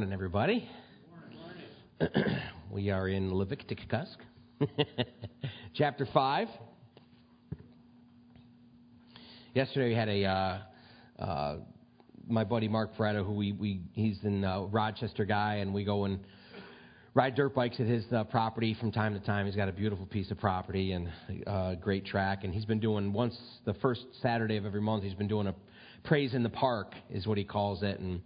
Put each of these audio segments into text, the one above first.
Morning, everybody. we are in Leviticus, chapter 5. Yesterday we had a, uh, uh, my buddy Mark Feretta, who we, we he's in uh, Rochester guy, and we go and ride dirt bikes at his uh, property from time to time. He's got a beautiful piece of property and a uh, great track, and he's been doing once the first Saturday of every month. He's been doing a praise in the park, is what he calls it, and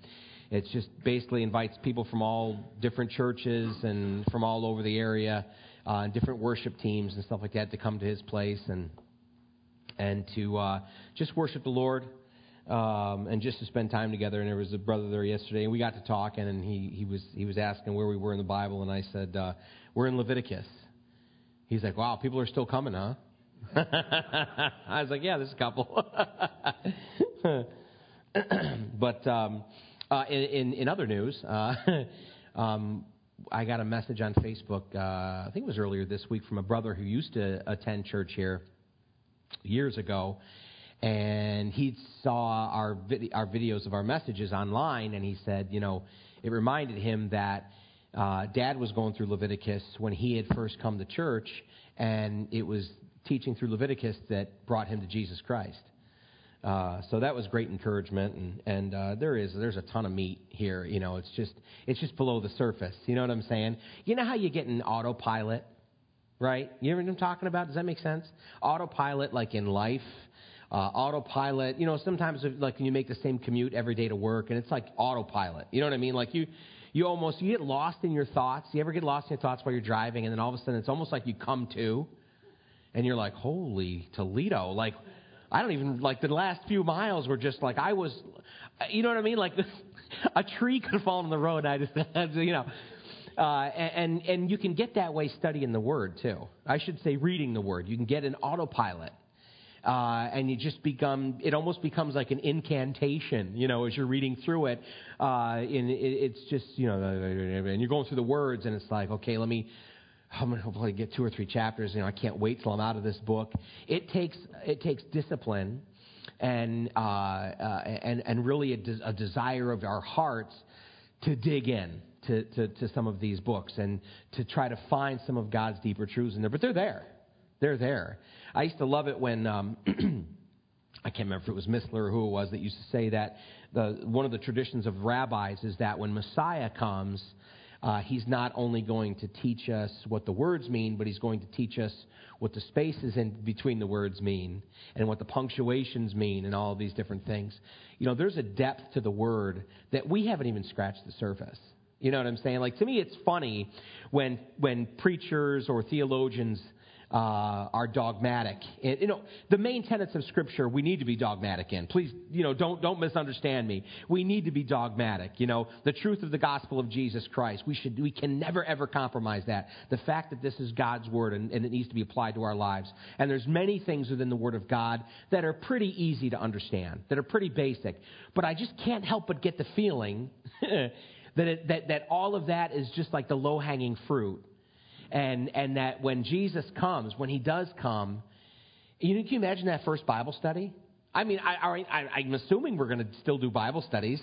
it's just basically invites people from all different churches and from all over the area, uh, different worship teams and stuff like that to come to his place and and to uh, just worship the Lord um, and just to spend time together. And there was a brother there yesterday, and we got to talking, and he he was he was asking where we were in the Bible, and I said uh, we're in Leviticus. He's like, wow, people are still coming, huh? I was like, yeah, there's a couple. but um, uh, in, in, in, other news, uh, um, I got a message on Facebook, uh, I think it was earlier this week, from a brother who used to attend church here years ago. And he saw our, vid- our videos of our messages online, and he said, you know, it reminded him that uh, dad was going through Leviticus when he had first come to church, and it was teaching through Leviticus that brought him to Jesus Christ. Uh, so that was great encouragement, and, and uh, there is there's a ton of meat here. You know, it's just it's just below the surface. You know what I'm saying? You know how you get an autopilot, right? You know what I'm talking about? Does that make sense? Autopilot, like in life. Uh, autopilot, you know, sometimes like when you make the same commute every day to work, and it's like autopilot. You know what I mean? Like you, you almost you get lost in your thoughts. You ever get lost in your thoughts while you're driving, and then all of a sudden it's almost like you come to, and you're like, holy Toledo, like I don't even like the last few miles were just like I was, you know what I mean? Like a tree could fall on the road. I just, you know, uh, and and you can get that way studying the Word too. I should say reading the Word. You can get an autopilot. Uh, and you just become, it almost becomes like an incantation, you know, as you're reading through it. Uh, and it, it's just, you know, and you're going through the words, and it's like, okay, let me, I'm going to hopefully get two or three chapters. You know, I can't wait till I'm out of this book. It takes it takes discipline and uh, uh, and and really a, de- a, desire of our hearts to dig in to, to, to some of these books and to try to find some of God's deeper truths in there. But they're there. They're there. I used to love it when. Um, I can't remember if it was Missler or who it was that used to say that the, one of the traditions of rabbis is that when Messiah comes, uh, he's not only going to teach us what the words mean, but he's going to teach us what the spaces in between the words mean and what the punctuations mean and all of these different things. You know, there's a depth to the word that we haven't even scratched the surface. You know what I'm saying? Like to me, it's funny when when preachers or theologians uh, are dogmatic. You know, the main tenets of Scripture we need to be dogmatic in. Please, you know, don't don't misunderstand me. We need to be dogmatic. You know, the truth of the gospel of Jesus Christ. We should we can never ever compromise that. The fact that this is God's word and, and it needs to be applied to our lives. And there's many things within the Word of God that are pretty easy to understand, that are pretty basic. But I just can't help but get the feeling. that, it, that, that all of that is just like the low hanging fruit and, and that when Jesus comes, when he does come, you know, can you imagine that first Bible study? I mean, I, I, I'm assuming we're going to still do Bible studies.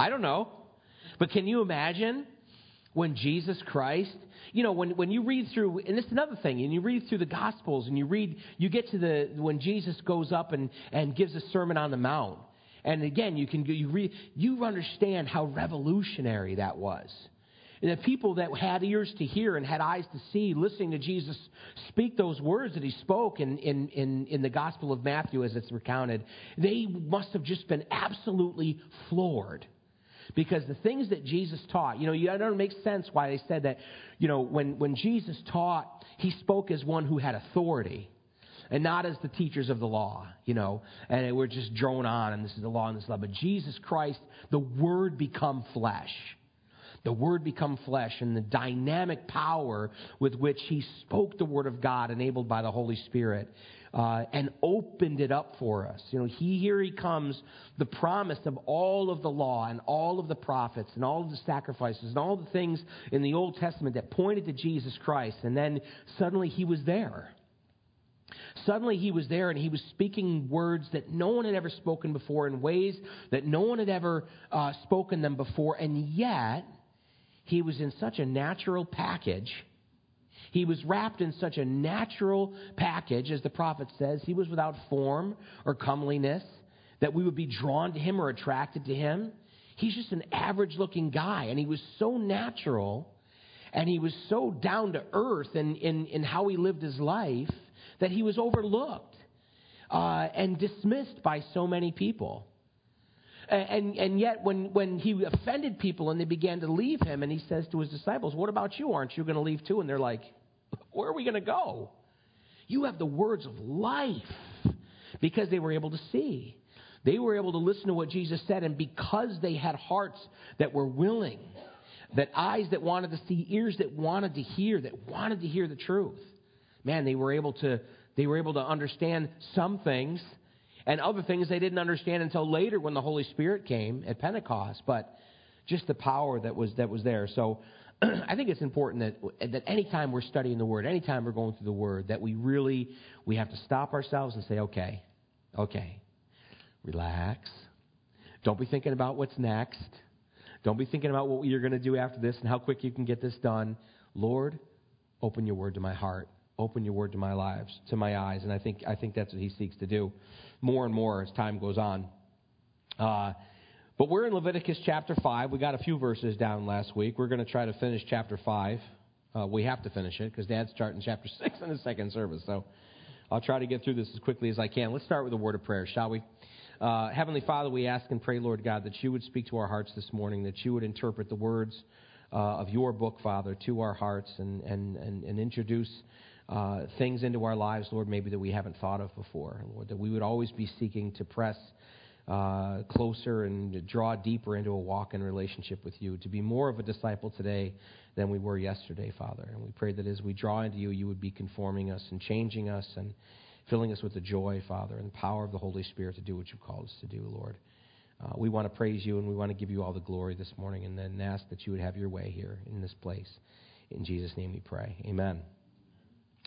I don't know. But can you imagine when Jesus Christ, you know, when, when you read through, and it's another thing, and you read through the Gospels and you read, you get to the, when Jesus goes up and, and gives a Sermon on the Mount. And again, you can, you read, you understand how revolutionary that was. And the people that had ears to hear and had eyes to see, listening to Jesus speak those words that he spoke in, in, in, in the Gospel of Matthew as it's recounted, they must have just been absolutely floored. Because the things that Jesus taught, you know, you don't make sense why they said that, you know, when, when Jesus taught, he spoke as one who had authority and not as the teachers of the law, you know, and we're just drone on and this is the law and this is law. But Jesus Christ, the Word become flesh the Word become flesh and the dynamic power with which He spoke the Word of God, enabled by the Holy Spirit, uh, and opened it up for us. You know, He here He comes, the promise of all of the law and all of the prophets and all of the sacrifices and all the things in the Old Testament that pointed to Jesus Christ, and then suddenly He was there. Suddenly he was there and he was speaking words that no one had ever spoken before in ways that no one had ever uh, spoken them before, and yet he was in such a natural package. He was wrapped in such a natural package, as the prophet says. He was without form or comeliness, that we would be drawn to him or attracted to him. He's just an average looking guy, and he was so natural and he was so down to earth in, in, in how he lived his life that he was overlooked uh, and dismissed by so many people. And, and yet, when, when he offended people and they began to leave him, and he says to his disciples, What about you? Aren't you going to leave too? And they're like, Where are we going to go? You have the words of life because they were able to see. They were able to listen to what Jesus said, and because they had hearts that were willing, that eyes that wanted to see, ears that wanted to hear, that wanted to hear the truth, man, they were able to they were able to understand some things and other things they didn't understand until later when the Holy Spirit came at Pentecost. But just the power that was that was there. So I think it's important that that anytime we're studying the Word, anytime we're going through the Word, that we really we have to stop ourselves and say, okay, okay, relax. Don't be thinking about what's next. Don't be thinking about what you're going to do after this and how quick you can get this done. Lord, open your word to my heart. Open your word to my lives, to my eyes. And I think, I think that's what he seeks to do more and more as time goes on. Uh, but we're in Leviticus chapter 5. We got a few verses down last week. We're going to try to finish chapter 5. Uh, we have to finish it because Dad's starting chapter 6 in the second service. So I'll try to get through this as quickly as I can. Let's start with a word of prayer, shall we? Uh, Heavenly Father, we ask and pray, Lord God, that you would speak to our hearts this morning, that you would interpret the words uh, of your book, Father, to our hearts and, and, and, and introduce uh, things into our lives, Lord, maybe that we haven't thought of before. Lord, that we would always be seeking to press uh, closer and draw deeper into a walk in relationship with you, to be more of a disciple today than we were yesterday, Father. And we pray that as we draw into you, you would be conforming us and changing us and filling us with the joy, Father, and the power of the Holy Spirit to do what you've called us to do, Lord. Uh, we want to praise you and we want to give you all the glory this morning and then ask that you would have your way here in this place. In Jesus' name we pray. Amen.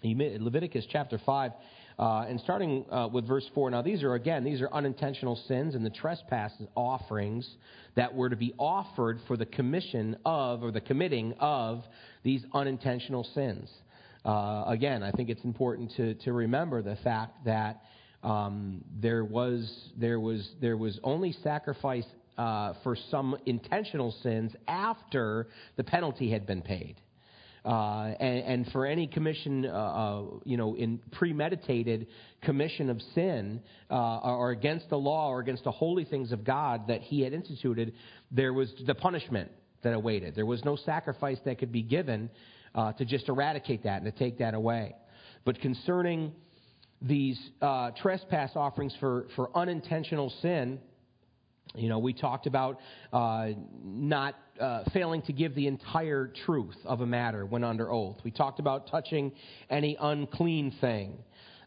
Leviticus chapter 5, uh, and starting uh, with verse 4. Now, these are, again, these are unintentional sins and the trespass offerings that were to be offered for the commission of, or the committing of, these unintentional sins. Uh, again, I think it's important to, to remember the fact that um, there, was, there, was, there was only sacrifice uh, for some intentional sins after the penalty had been paid. Uh, and, and, for any commission, uh, uh, you know, in premeditated commission of sin uh, or against the law or against the holy things of God that he had instituted, there was the punishment that awaited. There was no sacrifice that could be given uh, to just eradicate that and to take that away. But concerning these trespass offerings for, for unintentional sin, you know, we talked about uh, not uh, failing to give the entire truth of a matter when under oath. We talked about touching any unclean thing.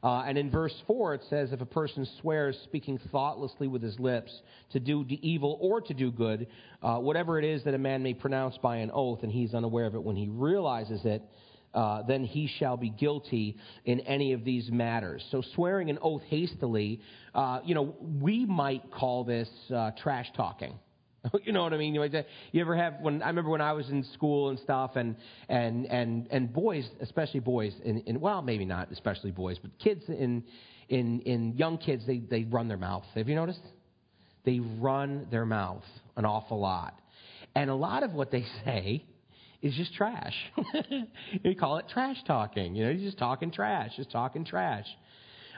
Uh, and in verse 4, it says, If a person swears speaking thoughtlessly with his lips to do evil or to do good, uh, whatever it is that a man may pronounce by an oath, and he's unaware of it when he realizes it, uh, then he shall be guilty in any of these matters. So, swearing an oath hastily, uh, you know, we might call this uh, trash talking. you know what I mean? You, ever have when I remember when I was in school and stuff, and and and and boys, especially boys, in, in well, maybe not especially boys, but kids in in in young kids, they they run their mouth. Have you noticed? They run their mouth an awful lot, and a lot of what they say is just trash. you call it trash talking. You know, you're just talking trash, just talking trash.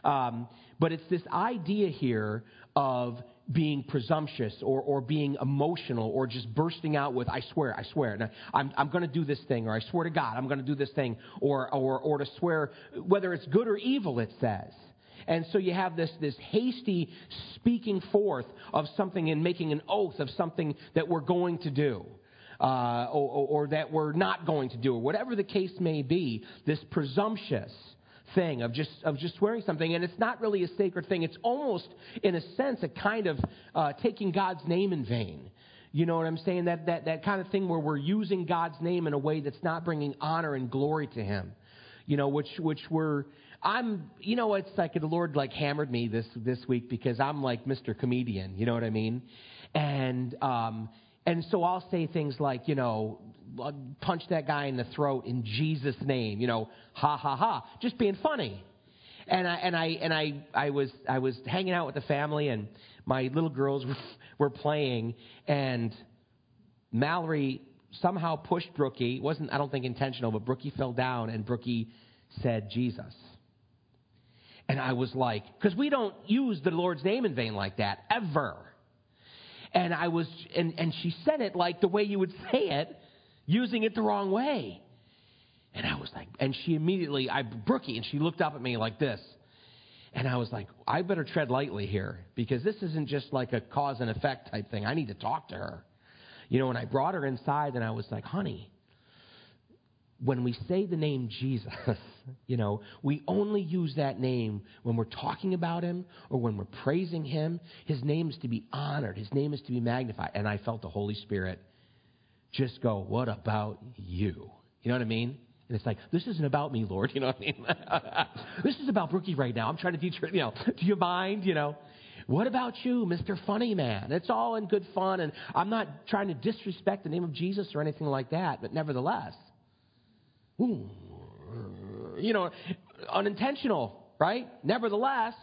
Um, but it's this idea here of being presumptuous or, or being emotional or just bursting out with, I swear, I swear, I'm, I'm going to do this thing, or I swear to God, I'm going to do this thing, or, or, or to swear, whether it's good or evil, it says. And so you have this, this hasty speaking forth of something and making an oath of something that we're going to do. Uh, or, or, that we're not going to do, or whatever the case may be, this presumptuous thing of just of just swearing something, and it's not really a sacred thing. It's almost, in a sense, a kind of uh, taking God's name in vain. You know what I'm saying? That, that that kind of thing where we're using God's name in a way that's not bringing honor and glory to Him. You know, which which we're I'm you know it's like the Lord like hammered me this this week because I'm like Mr. Comedian. You know what I mean? And um and so I'll say things like, you know, uh, punch that guy in the throat in Jesus' name. You know, ha ha ha, just being funny. And I and I and I I was I was hanging out with the family, and my little girls were, were playing, and Mallory somehow pushed Brookie. It wasn't I don't think intentional, but Brookie fell down, and Brookie said Jesus. And I was like, because we don't use the Lord's name in vain like that ever. And I was, and, and she said it like the way you would say it, using it the wrong way. And I was like, and she immediately, I, Brookie, and she looked up at me like this. And I was like, I better tread lightly here because this isn't just like a cause and effect type thing. I need to talk to her. You know, and I brought her inside and I was like, honey, when we say the name Jesus, you know, we only use that name when we're talking about him or when we're praising him. His name is to be honored, his name is to be magnified. And I felt the Holy Spirit just go, What about you? You know what I mean? And it's like, this isn't about me, Lord. You know what I mean? this is about Brookie right now. I'm trying to teach her, you know, do you mind? You know, what about you, Mr. Funny Man? It's all in good fun, and I'm not trying to disrespect the name of Jesus or anything like that, but nevertheless, you know, unintentional, right? Nevertheless,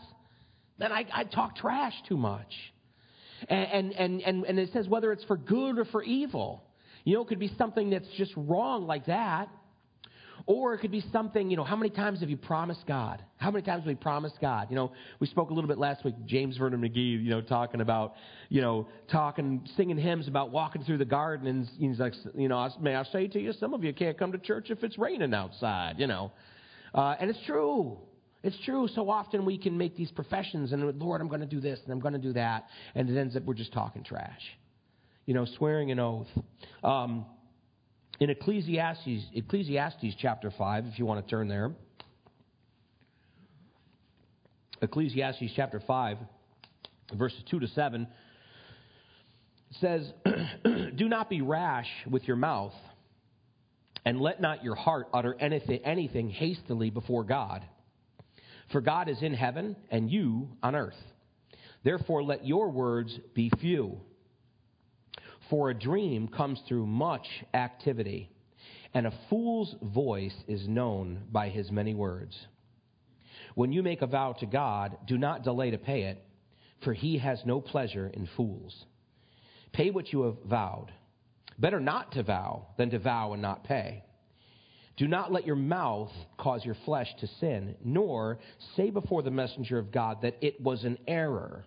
then I, I talk trash too much. And, and, and, and it says whether it's for good or for evil. You know, it could be something that's just wrong like that. Or it could be something, you know, how many times have you promised God? How many times have we promised God? You know, we spoke a little bit last week, James Vernon McGee, you know, talking about, you know, talking, singing hymns about walking through the garden. And he's like, you know, may I say to you, some of you can't come to church if it's raining outside, you know. Uh, and it's true. It's true. So often we can make these professions and, Lord, I'm going to do this and I'm going to do that. And it ends up we're just talking trash. You know, swearing an oath. Um, in Ecclesiastes, Ecclesiastes chapter 5, if you want to turn there. Ecclesiastes chapter 5, verses 2 to 7 says, Do not be rash with your mouth, and let not your heart utter anything, anything hastily before God. For God is in heaven, and you on earth. Therefore, let your words be few. For a dream comes through much activity, and a fool's voice is known by his many words. When you make a vow to God, do not delay to pay it, for he has no pleasure in fools. Pay what you have vowed. Better not to vow than to vow and not pay. Do not let your mouth cause your flesh to sin, nor say before the messenger of God that it was an error.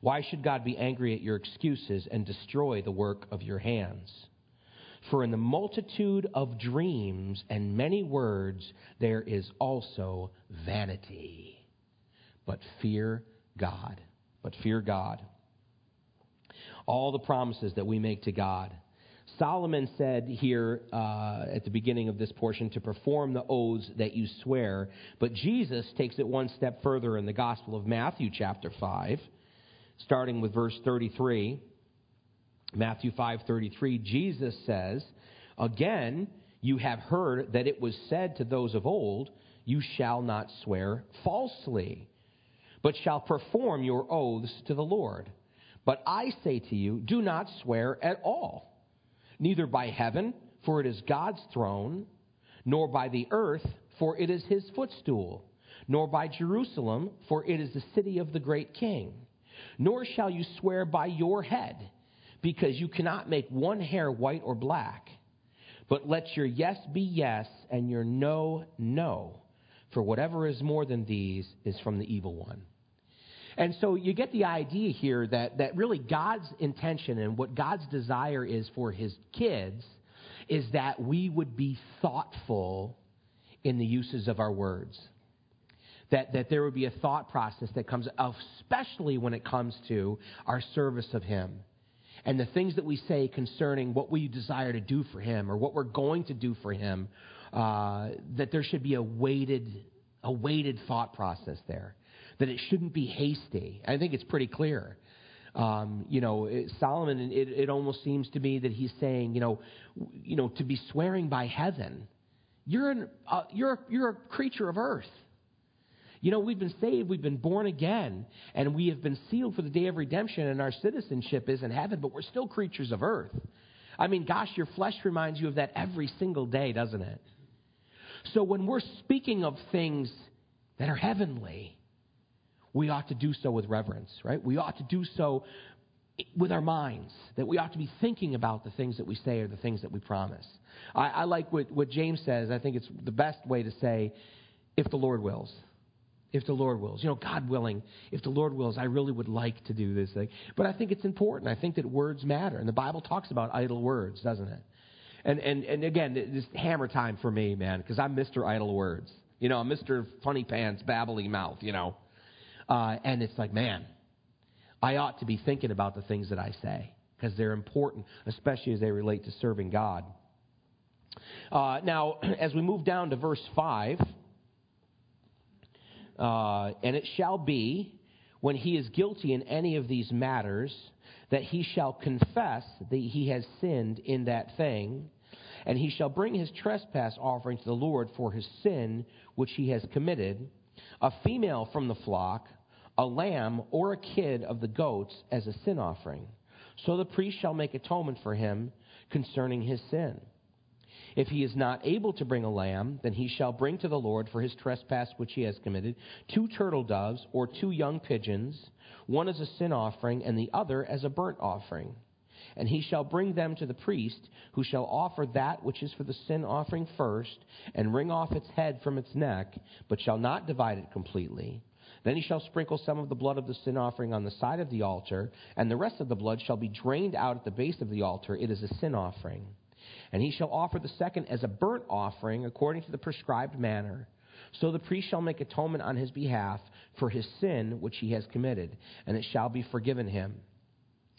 Why should God be angry at your excuses and destroy the work of your hands? For in the multitude of dreams and many words there is also vanity. But fear God. But fear God. All the promises that we make to God. Solomon said here uh, at the beginning of this portion to perform the oaths that you swear. But Jesus takes it one step further in the Gospel of Matthew, chapter 5 starting with verse 33. Matthew 5:33 Jesus says, "Again, you have heard that it was said to those of old, you shall not swear falsely, but shall perform your oaths to the Lord. But I say to you, do not swear at all, neither by heaven, for it is God's throne, nor by the earth, for it is his footstool, nor by Jerusalem, for it is the city of the great king." Nor shall you swear by your head, because you cannot make one hair white or black. But let your yes be yes, and your no, no. For whatever is more than these is from the evil one. And so you get the idea here that, that really God's intention and what God's desire is for his kids is that we would be thoughtful in the uses of our words that, that there would be a thought process that comes, especially when it comes to our service of Him and the things that we say concerning what we desire to do for Him or what we're going to do for Him, uh, that there should be a weighted, a weighted thought process there. That it shouldn't be hasty. I think it's pretty clear. Um, you know, it, Solomon, it, it almost seems to me that he's saying, you know, you know, to be swearing by heaven, you're an, uh, you're you're a creature of earth. You know, we've been saved, we've been born again, and we have been sealed for the day of redemption, and our citizenship is in heaven, but we're still creatures of earth. I mean, gosh, your flesh reminds you of that every single day, doesn't it? So when we're speaking of things that are heavenly, we ought to do so with reverence, right? We ought to do so with our minds, that we ought to be thinking about the things that we say or the things that we promise. I, I like what, what James says. I think it's the best way to say, if the Lord wills. If the Lord wills. You know, God willing, if the Lord wills, I really would like to do this thing. But I think it's important. I think that words matter. And the Bible talks about idle words, doesn't it? And, and, and again, this hammer time for me, man, because I'm Mr. Idle Words. You know, I'm Mr. Funny Pants, babbly mouth, you know. Uh, and it's like, man, I ought to be thinking about the things that I say because they're important, especially as they relate to serving God. Uh, now, as we move down to verse 5, uh, and it shall be when he is guilty in any of these matters that he shall confess that he has sinned in that thing, and he shall bring his trespass offering to the Lord for his sin which he has committed, a female from the flock a lamb or a kid of the goats as a sin offering. So the priest shall make atonement for him concerning his sin. If he is not able to bring a lamb, then he shall bring to the Lord for his trespass which he has committed two turtle doves or two young pigeons, one as a sin offering and the other as a burnt offering. And he shall bring them to the priest, who shall offer that which is for the sin offering first, and wring off its head from its neck, but shall not divide it completely. Then he shall sprinkle some of the blood of the sin offering on the side of the altar, and the rest of the blood shall be drained out at the base of the altar. It is a sin offering. And he shall offer the second as a burnt offering according to the prescribed manner. So the priest shall make atonement on his behalf for his sin which he has committed, and it shall be forgiven him.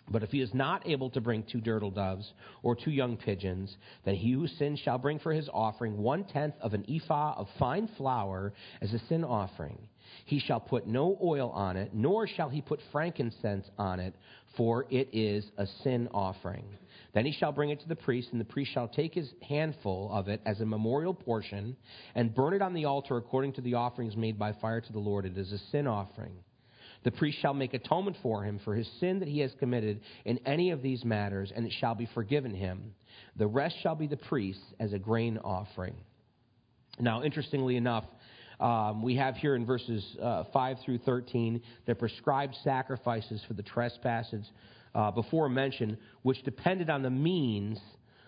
But if he is not able to bring two turtle doves or two young pigeons, then he who sins shall bring for his offering one tenth of an ephah of fine flour as a sin offering. He shall put no oil on it, nor shall he put frankincense on it, for it is a sin offering. Then he shall bring it to the priest, and the priest shall take his handful of it as a memorial portion and burn it on the altar according to the offerings made by fire to the Lord. It is a sin offering. The priest shall make atonement for him for his sin that he has committed in any of these matters, and it shall be forgiven him. The rest shall be the priest's as a grain offering. Now, interestingly enough, um, we have here in verses uh, 5 through 13 the prescribed sacrifices for the trespasses uh, before mentioned, which depended on the means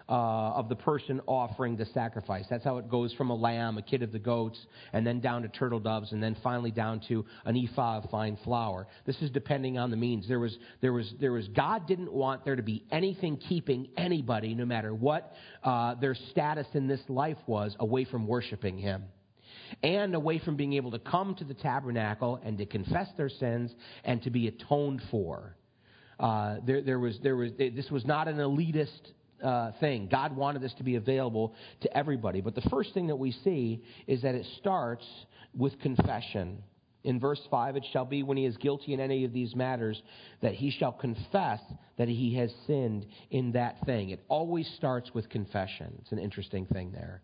uh, of the person offering the sacrifice. That's how it goes from a lamb, a kid of the goats, and then down to turtle doves, and then finally down to an ephah of fine flour. This is depending on the means. There was, there was, there was. God didn't want there to be anything keeping anybody, no matter what uh, their status in this life was, away from worshiping Him and away from being able to come to the tabernacle and to confess their sins and to be atoned for. Uh, there, there was, there was, this was not an elitist uh, thing. God wanted this to be available to everybody. But the first thing that we see is that it starts with confession. In verse 5, it shall be when he is guilty in any of these matters that he shall confess that he has sinned in that thing. It always starts with confession. It's an interesting thing there.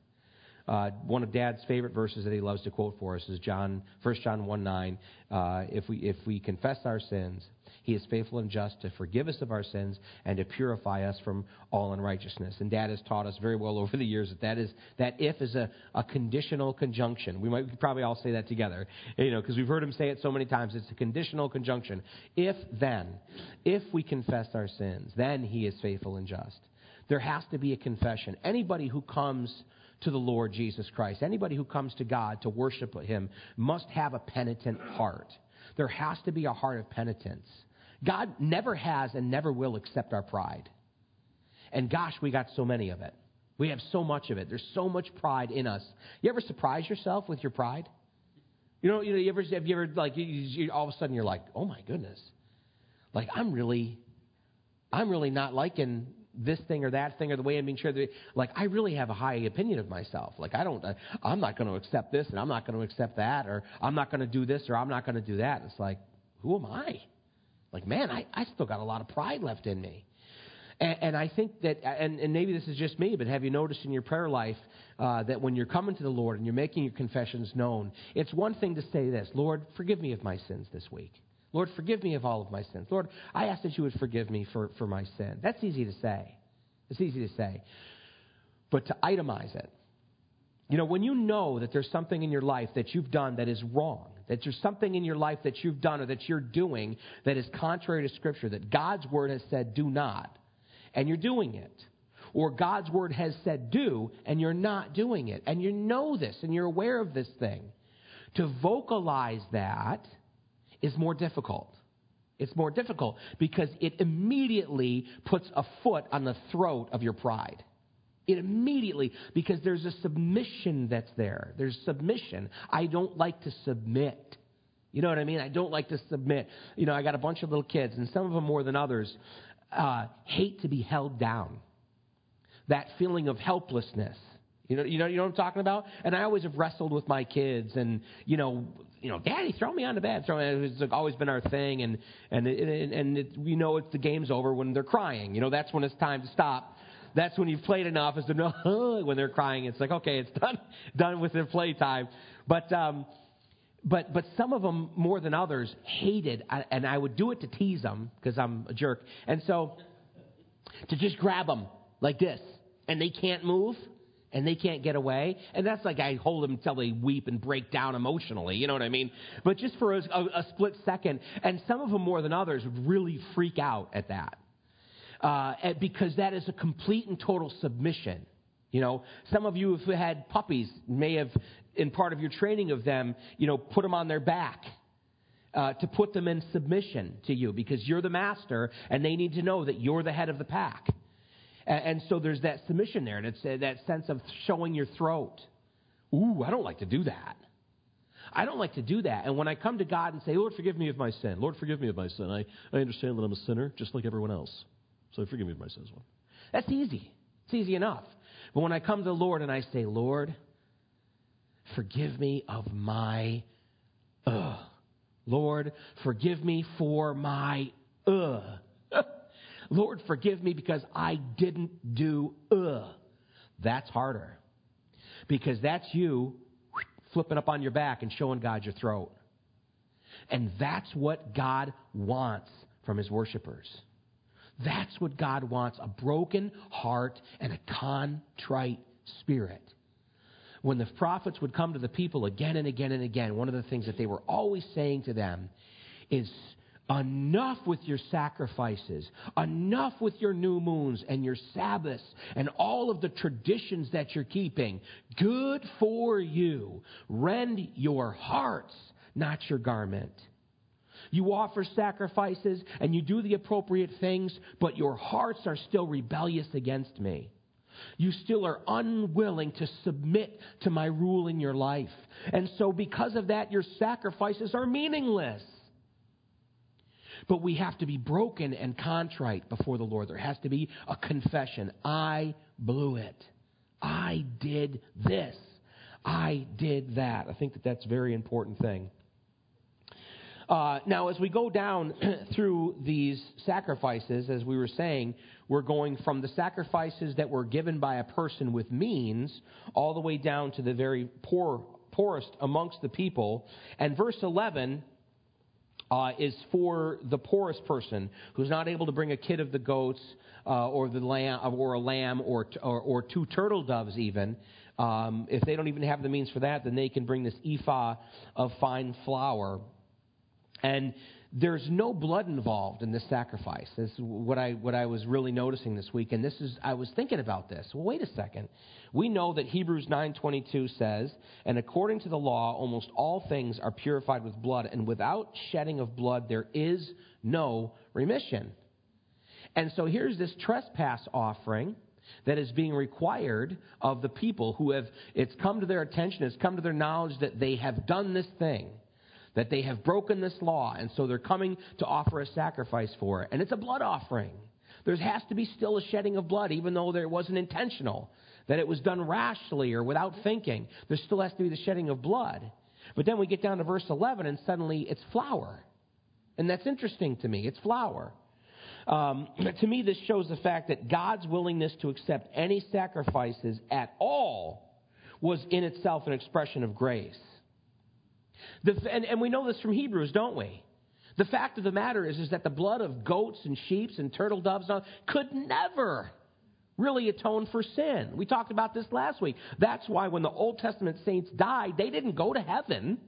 Uh, one of Dad's favorite verses that he loves to quote for us is John, 1 John 1 9. Uh, if, we, if we confess our sins, he is faithful and just to forgive us of our sins and to purify us from all unrighteousness. And Dad has taught us very well over the years that that, is, that if is a, a conditional conjunction. We might probably all say that together, you know, because we've heard him say it so many times. It's a conditional conjunction. If then, if we confess our sins, then he is faithful and just. There has to be a confession. Anybody who comes to the Lord Jesus Christ. Anybody who comes to God to worship Him must have a penitent heart. There has to be a heart of penitence. God never has and never will accept our pride. And gosh, we got so many of it. We have so much of it. There's so much pride in us. You ever surprise yourself with your pride? You know, you, know, you ever have you ever like you, you, all of a sudden you're like, oh my goodness, like I'm really, I'm really not liking this thing or that thing or the way I'm being treated. Like I really have a high opinion of myself. Like I don't, I'm not going to accept this and I'm not going to accept that or I'm not going to do this or I'm not going to do that. It's like, who am I? Like man, I, I still got a lot of pride left in me. And, and I think that, and, and maybe this is just me, but have you noticed in your prayer life uh, that when you're coming to the Lord and you're making your confessions known, it's one thing to say this, Lord, forgive me of my sins this week. Lord, forgive me of all of my sins. Lord, I ask that you would forgive me for, for my sin. That's easy to say. It's easy to say. But to itemize it, you know, when you know that there's something in your life that you've done that is wrong, that there's something in your life that you've done or that you're doing that is contrary to Scripture, that God's Word has said do not, and you're doing it. Or God's Word has said do, and you're not doing it. And you know this, and you're aware of this thing. To vocalize that is more difficult. It's more difficult because it immediately puts a foot on the throat of your pride. It immediately, because there's a submission that's there. There's submission. I don't like to submit. You know what I mean? I don't like to submit. You know, I got a bunch of little kids, and some of them more than others uh, hate to be held down. That feeling of helplessness. You know, you know, you know what I'm talking about. And I always have wrestled with my kids, and you know, you know, Daddy, throw me on the bed. Throw me. It's always been our thing, and and and, and it, you know, it's the game's over when they're crying. You know, that's when it's time to stop that's when you've played enough is to know when they're crying. It's like, okay, it's done, done with their playtime. But, um, but, but some of them more than others hated, and I would do it to tease them because I'm a jerk. And so to just grab them like this, and they can't move, and they can't get away. And that's like I hold them until they weep and break down emotionally. You know what I mean? But just for a, a, split second, and some of them more than others would really freak out at that uh, because that is a complete and total submission. You know, some of you, if you had puppies, may have, in part of your training of them, you know, put them on their back. Uh, to put them in submission to you because you're the master and they need to know that you're the head of the pack. And, so there's that submission there, and it's that sense of showing your throat. Ooh, I don't like to do that. I don't like to do that. And when I come to God and say, Lord, forgive me of my sin, Lord, forgive me of my sin, I, I understand that I'm a sinner just like everyone else. So forgive me of my sins. That's easy. It's easy enough. But when I come to the Lord and I say, Lord, forgive me of my uh. Lord, forgive me for my uh. Lord, forgive me because I didn't do uh. That's harder. Because that's you flipping up on your back and showing God your throat. And that's what God wants from his worshipers. That's what God wants a broken heart and a contrite spirit. When the prophets would come to the people again and again and again, one of the things that they were always saying to them is, Enough with your sacrifices. Enough with your new moons and your Sabbaths and all of the traditions that you're keeping. Good for you. Rend your hearts, not your garment. You offer sacrifices and you do the appropriate things, but your hearts are still rebellious against me. You still are unwilling to submit to my rule in your life. And so, because of that, your sacrifices are meaningless. But we have to be broken and contrite before the Lord. There has to be a confession. I blew it. I did this. I did that. I think that that's a very important thing. Uh, now, as we go down through these sacrifices, as we were saying, we're going from the sacrifices that were given by a person with means all the way down to the very poor, poorest amongst the people. And verse 11 uh, is for the poorest person who's not able to bring a kid of the goats uh, or the lamb or a lamb or, or, or two turtle doves even. Um, if they don't even have the means for that, then they can bring this ephah of fine flour and there's no blood involved in this sacrifice. This is what I, what I was really noticing this week. And this is, I was thinking about this. Well, wait a second. We know that Hebrews 9.22 says, And according to the law, almost all things are purified with blood, and without shedding of blood there is no remission. And so here's this trespass offering that is being required of the people who have, it's come to their attention, it's come to their knowledge that they have done this thing that they have broken this law, and so they're coming to offer a sacrifice for it. And it's a blood offering. There has to be still a shedding of blood, even though there wasn't intentional, that it was done rashly or without thinking. There still has to be the shedding of blood. But then we get down to verse 11, and suddenly it's flour. And that's interesting to me. It's flour. Um, to me, this shows the fact that God's willingness to accept any sacrifices at all was in itself an expression of grace. The, and, and we know this from Hebrews, don't we? The fact of the matter is, is that the blood of goats and sheep and turtle doves could never really atone for sin. We talked about this last week. That's why when the Old Testament saints died, they didn't go to heaven.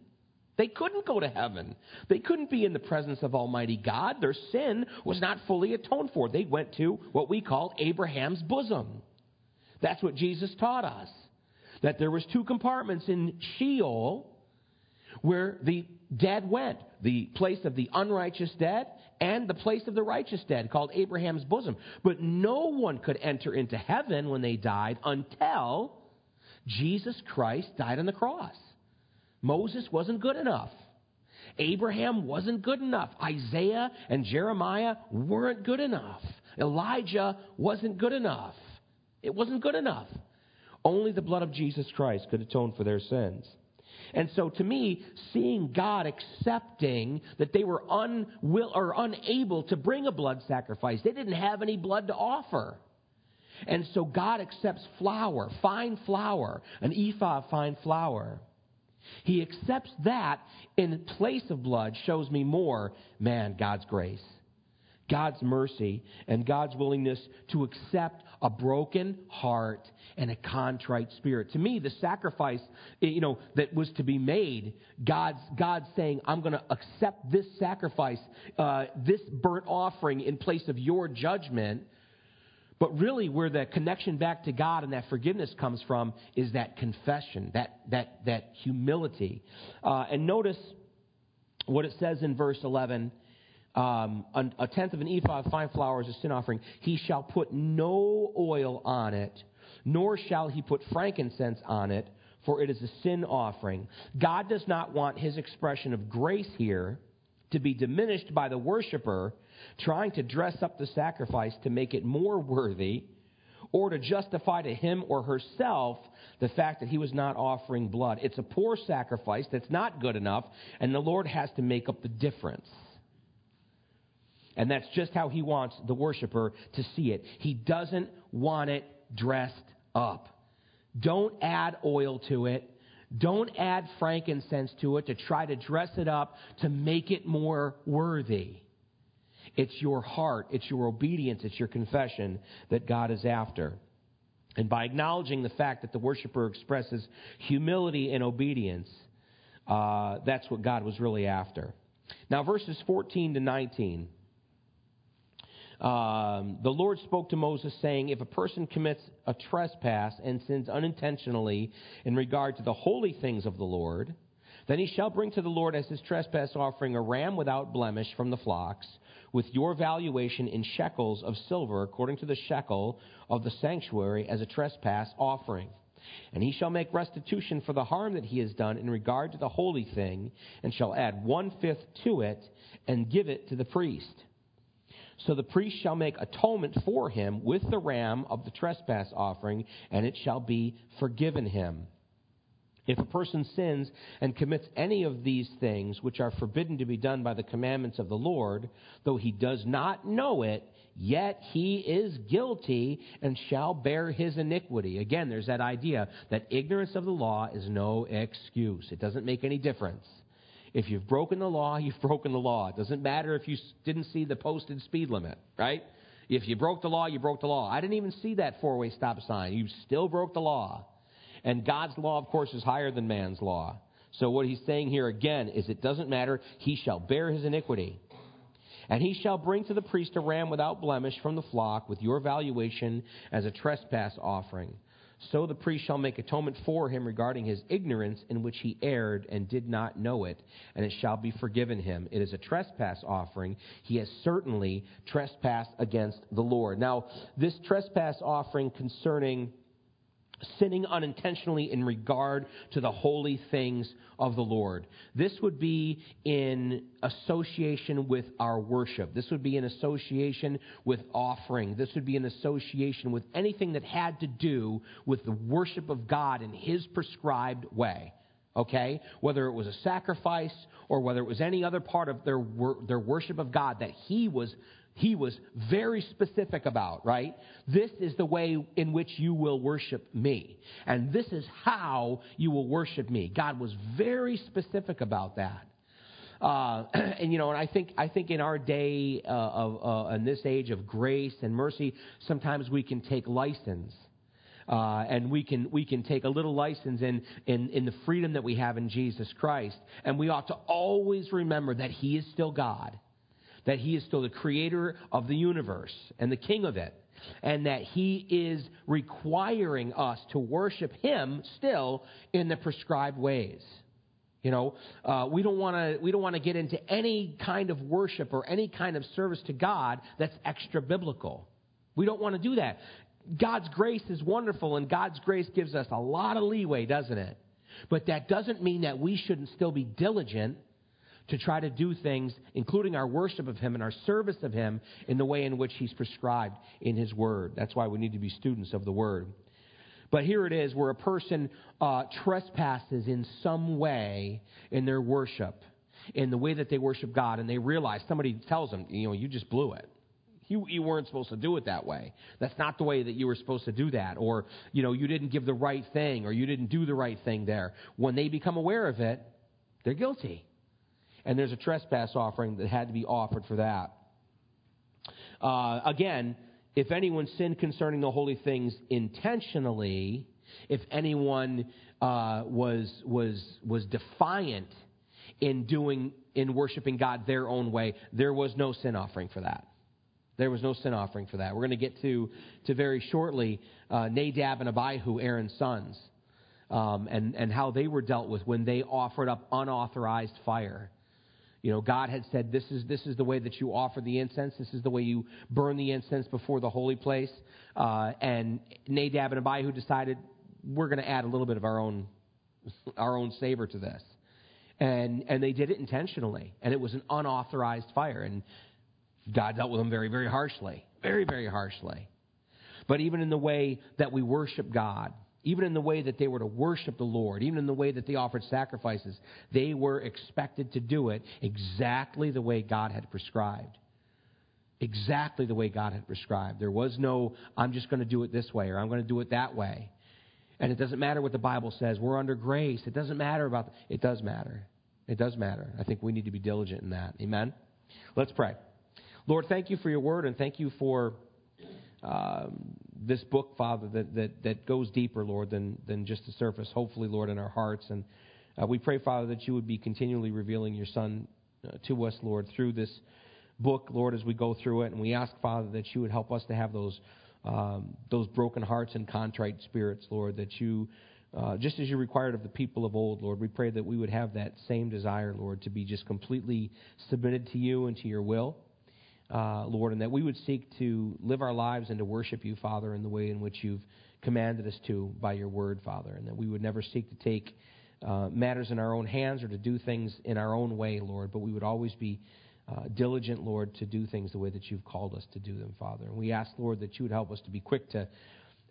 They couldn't go to heaven. They couldn't be in the presence of Almighty God. Their sin was not fully atoned for. They went to what we call Abraham's bosom. That's what Jesus taught us. That there was two compartments in Sheol where the dead went, the place of the unrighteous dead and the place of the righteous dead called Abraham's bosom. But no one could enter into heaven when they died until Jesus Christ died on the cross. Moses wasn't good enough. Abraham wasn't good enough. Isaiah and Jeremiah weren't good enough. Elijah wasn't good enough. It wasn't good enough. Only the blood of Jesus Christ could atone for their sins. And so to me, seeing God accepting that they were unwill or unable to bring a blood sacrifice, they didn't have any blood to offer. And so God accepts flour, fine flour, an ephah of fine flour. He accepts that in place of blood shows me more, man, God's grace, God's mercy, and God's willingness to accept a broken heart and a contrite spirit. To me, the sacrifice, you know, that was to be made, God's, God's saying, I'm going to accept this sacrifice, uh, this burnt offering in place of your judgment but really, where the connection back to God and that forgiveness comes from is that confession, that, that, that humility. Uh, and notice what it says in verse 11 um, a tenth of an ephah of fine flour is a sin offering. He shall put no oil on it, nor shall he put frankincense on it, for it is a sin offering. God does not want his expression of grace here to be diminished by the worshiper trying to dress up the sacrifice to make it more worthy or to justify to him or herself the fact that he was not offering blood. It's a poor sacrifice that's not good enough, and the Lord has to make up the difference. And that's just how he wants the worshiper to see it. He doesn't want it dressed up. Don't add oil to it. Don't add frankincense to it to try to dress it up to make it more worthy. It's your heart, it's your obedience, it's your confession that God is after. And by acknowledging the fact that the worshiper expresses humility and obedience, uh, that's what God was really after. Now, verses 14 to 19. Um, the Lord spoke to Moses, saying, If a person commits a trespass and sins unintentionally in regard to the holy things of the Lord, then he shall bring to the Lord as his trespass offering a ram without blemish from the flocks with your valuation in shekels of silver, according to the shekel of the sanctuary, as a trespass offering. And he shall make restitution for the harm that he has done in regard to the holy thing, and shall add one fifth to it, and give it to the priest. So the priest shall make atonement for him with the ram of the trespass offering, and it shall be forgiven him. If a person sins and commits any of these things which are forbidden to be done by the commandments of the Lord, though he does not know it, yet he is guilty and shall bear his iniquity. Again, there's that idea that ignorance of the law is no excuse. It doesn't make any difference. If you've broken the law, you've broken the law. It doesn't matter if you didn't see the posted speed limit, right? If you broke the law, you broke the law. I didn't even see that four way stop sign. You still broke the law. And God's law, of course, is higher than man's law. So what he's saying here again is it doesn't matter. He shall bear his iniquity. And he shall bring to the priest a ram without blemish from the flock with your valuation as a trespass offering. So the priest shall make atonement for him regarding his ignorance in which he erred and did not know it, and it shall be forgiven him. It is a trespass offering. He has certainly trespassed against the Lord. Now, this trespass offering concerning sinning unintentionally in regard to the holy things of the Lord. This would be in association with our worship. This would be in association with offering. This would be in association with anything that had to do with the worship of God in His prescribed way. Okay? Whether it was a sacrifice or whether it was any other part of their, their worship of God that He was he was very specific about, right? This is the way in which you will worship me. And this is how you will worship me. God was very specific about that. Uh, and you know, and I think I think in our day uh, of uh, in this age of grace and mercy, sometimes we can take license. Uh, and we can we can take a little license in, in in the freedom that we have in Jesus Christ, and we ought to always remember that He is still God, that He is still the Creator of the universe and the King of it, and that He is requiring us to worship Him still in the prescribed ways. You know, uh, we don't want to we don't want to get into any kind of worship or any kind of service to God that's extra biblical. We don't want to do that. God's grace is wonderful, and God's grace gives us a lot of leeway, doesn't it? But that doesn't mean that we shouldn't still be diligent to try to do things, including our worship of Him and our service of Him, in the way in which He's prescribed in His Word. That's why we need to be students of the Word. But here it is where a person uh, trespasses in some way in their worship, in the way that they worship God, and they realize somebody tells them, you know, you just blew it. You, you weren't supposed to do it that way. That's not the way that you were supposed to do that. Or, you know, you didn't give the right thing, or you didn't do the right thing there. When they become aware of it, they're guilty. And there's a trespass offering that had to be offered for that. Uh, again, if anyone sinned concerning the holy things intentionally, if anyone uh, was was was defiant in doing in worshiping God their own way, there was no sin offering for that. There was no sin offering for that. We're going to get to to very shortly uh, Nadab and Abihu, Aaron's sons, um, and and how they were dealt with when they offered up unauthorized fire. You know, God had said, this is, this is the way that you offer the incense. This is the way you burn the incense before the holy place. Uh, and Nadab and Abihu decided, we're going to add a little bit of our own, our own savor to this. And, and they did it intentionally. And it was an unauthorized fire. And God dealt with them very, very harshly. Very, very harshly. But even in the way that we worship God, even in the way that they were to worship the Lord, even in the way that they offered sacrifices, they were expected to do it exactly the way God had prescribed. Exactly the way God had prescribed. There was no, I'm just going to do it this way or I'm going to do it that way. And it doesn't matter what the Bible says. We're under grace. It doesn't matter about, it does matter. It does matter. I think we need to be diligent in that. Amen? Let's pray. Lord, thank you for your word and thank you for um, this book, Father, that, that, that goes deeper, Lord, than, than just the surface, hopefully, Lord, in our hearts. And uh, we pray, Father, that you would be continually revealing your Son uh, to us, Lord, through this book, Lord, as we go through it. And we ask, Father, that you would help us to have those, um, those broken hearts and contrite spirits, Lord, that you. Uh, just as you required of the people of old, Lord, we pray that we would have that same desire, Lord, to be just completely submitted to you and to your will uh, Lord, and that we would seek to live our lives and to worship you, Father, in the way in which you've commanded us to by your word, Father, and that we would never seek to take uh, matters in our own hands or to do things in our own way, Lord, but we would always be uh, diligent, Lord, to do things the way that you've called us to do them, Father. And we ask, Lord, that you would help us to be quick to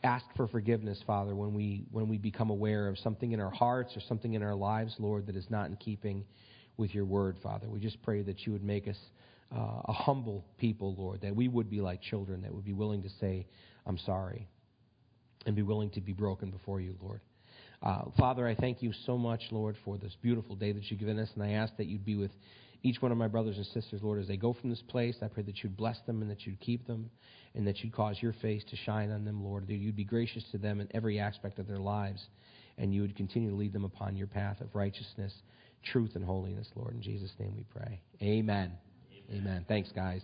ask for forgiveness, Father, when we when we become aware of something in our hearts or something in our lives, Lord, that is not in keeping with your word, Father. We just pray that you would make us uh, a humble people, Lord, that we would be like children, that would be willing to say, I'm sorry, and be willing to be broken before you, Lord. Uh, Father, I thank you so much, Lord, for this beautiful day that you've given us, and I ask that you'd be with each one of my brothers and sisters, Lord, as they go from this place. I pray that you'd bless them and that you'd keep them, and that you'd cause your face to shine on them, Lord, that you'd be gracious to them in every aspect of their lives, and you would continue to lead them upon your path of righteousness, truth, and holiness, Lord. In Jesus' name we pray. Amen. Amen. Thanks, guys.